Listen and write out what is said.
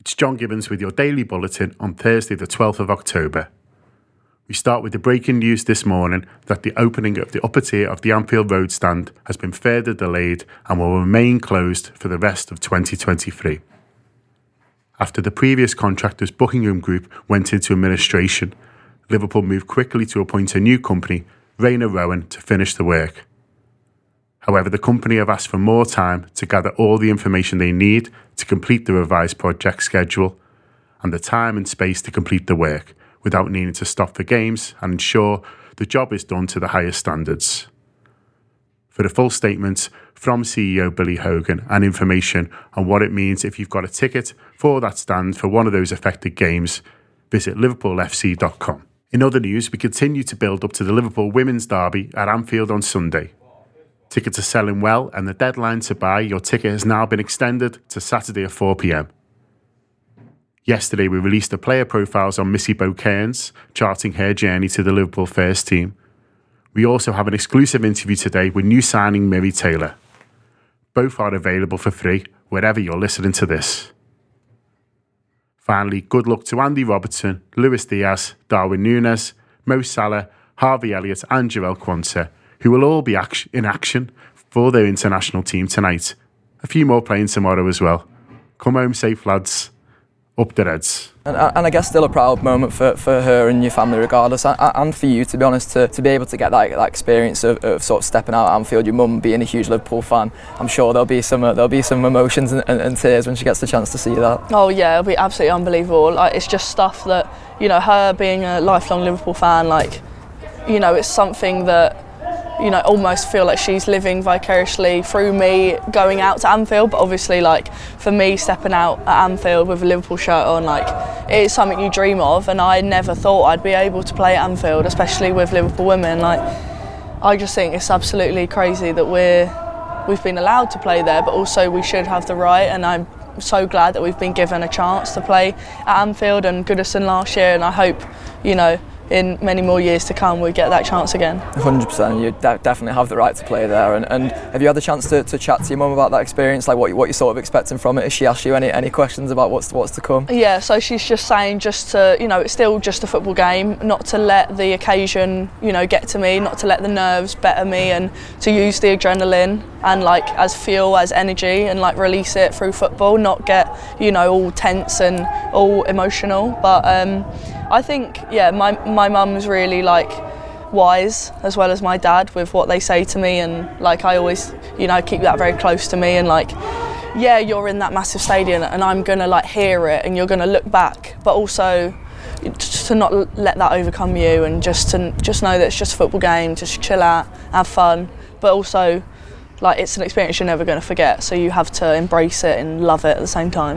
It's John Gibbons with your daily bulletin on Thursday, the 12th of October. We start with the breaking news this morning that the opening of the upper tier of the Anfield Road stand has been further delayed and will remain closed for the rest of 2023. After the previous contractor's Buckingham group went into administration, Liverpool moved quickly to appoint a new company, Rayner Rowen, to finish the work. However, the company have asked for more time to gather all the information they need to complete the revised project schedule and the time and space to complete the work without needing to stop the games and ensure the job is done to the highest standards. For the full statement from CEO Billy Hogan and information on what it means if you've got a ticket for that stand for one of those affected games, visit liverpoolfc.com. In other news, we continue to build up to the Liverpool Women's Derby at Anfield on Sunday. Tickets are selling well, and the deadline to buy your ticket has now been extended to Saturday at 4 pm. Yesterday, we released the player profiles on Missy Bo Kearns, charting her journey to the Liverpool first team. We also have an exclusive interview today with new signing Mary Taylor. Both are available for free wherever you're listening to this. Finally, good luck to Andy Robertson, Luis Diaz, Darwin Núñez, Mo Salah, Harvey Elliott, and Jarell Quansah who will all be act- in action for their international team tonight. A few more playing tomorrow as well. Come home safe, lads. Up the Reds. And, and, I guess still a proud moment for, for her and your family regardless and, and for you to be honest to, to be able to get that, that experience of, of sort of stepping out at Anfield your mum being a huge Liverpool fan I'm sure there'll be some uh, there'll be some emotions and, and, and, tears when she gets the chance to see that oh yeah it'll be absolutely unbelievable like it's just stuff that you know her being a lifelong Liverpool fan like you know it's something that you know, almost feel like she's living vicariously through me going out to Anfield. But obviously, like for me, stepping out at Anfield with a Liverpool shirt on, like it is something you dream of. And I never thought I'd be able to play at Anfield, especially with Liverpool women. Like I just think it's absolutely crazy that we're we've been allowed to play there, but also we should have the right. And I'm so glad that we've been given a chance to play at Anfield and Goodison last year. And I hope, you know in many more years to come we get that chance again. 100%, you de- definitely have the right to play there. And, and have you had the chance to, to chat to your mum about that experience, like what, what you're sort of expecting from it? Has she asked you any, any questions about what's, what's to come? Yeah, so she's just saying just to, you know, it's still just a football game, not to let the occasion, you know, get to me, not to let the nerves better me and to use the adrenaline and like as fuel, as energy and like release it through football, not get, you know, all tense and all emotional. But um, I think, yeah, my my mum's really like wise as well as my dad with what they say to me, and like I always, you know, keep that very close to me, and like, yeah, you're in that massive stadium, and I'm gonna like hear it, and you're gonna look back, but also to not let that overcome you, and just to just know that it's just a football game, just chill out, have fun, but also like it's an experience you're never going to forget so you have to embrace it and love it at the same time